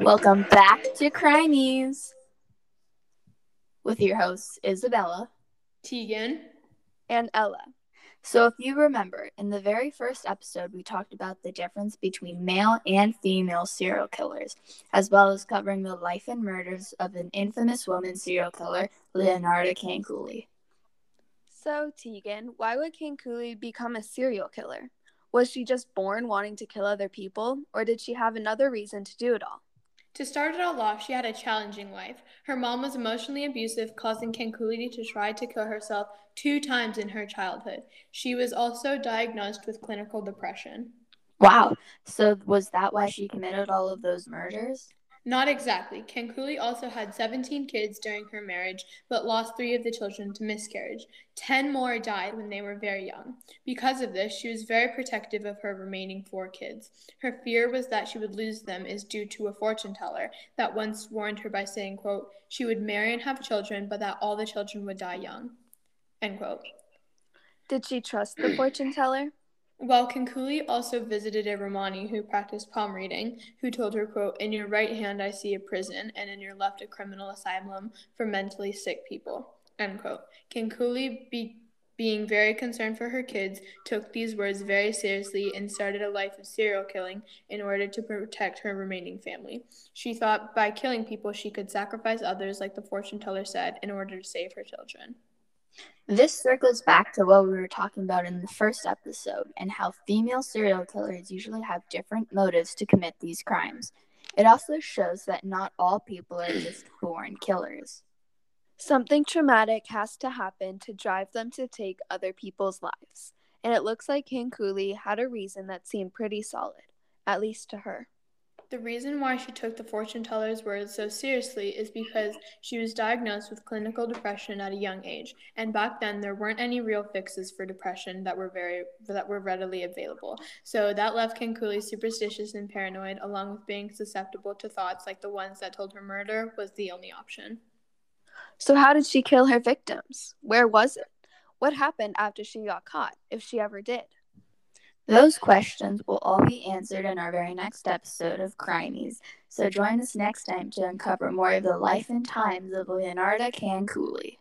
Welcome back to Crimeys with your hosts Isabella Tegan. and Ella. So, if you remember, in the very first episode, we talked about the difference between male and female serial killers, as well as covering the life and murders of an infamous woman serial killer, Leonarda Cianciulli. So, Tegan, why would Cooley become a serial killer? Was she just born wanting to kill other people, or did she have another reason to do it all? To start it all off, she had a challenging life. Her mom was emotionally abusive, causing Cianciulli to try to kill herself two times in her childhood. She was also diagnosed with clinical depression. Wow, so was that why she committed all of those murders? Not exactly. Cianciulli also had 17 kids during her marriage, but lost three of the children to miscarriage. Ten more died when they were very young. Because of this, she was very protective of her remaining four kids. Her fear was that she would lose them is due to a fortune teller that once warned her by saying, quote, she would marry and have children, but that all the children would die young. End quote. Did she trust the fortune teller? While Cianciulli also visited a Romani who practiced palm reading, who told her, quote, In your right hand I see a prison, and in your left a criminal asylum for mentally sick people. End quote. Cianciulli, be, being very concerned for her kids, took these words very seriously and started a life of serial killing in order to protect her remaining family. She thought by killing people she could sacrifice others, like the fortune teller said, in order to save her children. This circles back to what we were talking about in the first episode and how female serial killers usually have different motives to commit these crimes. It also shows that not all people are just born killers. Something traumatic has to happen to drive them to take other people's lives. And it looks like Cianciulli had a reason that seemed pretty solid, at least to her. The reason why she took the fortune teller's words so seriously is because she was diagnosed with clinical depression at a young age, and back then there weren't any real fixes for depression that were very that were readily available. So that left Cianciulli superstitious and paranoid, along with being susceptible to thoughts like the ones that told her murder was the only option. So, how did she kill her victims? Where was it? What happened after she got caught, if she ever did? Those questions will all be answered in our very next episode of Crimeys. So join us next time to uncover more of the life and times of Leonarda Cianciulli.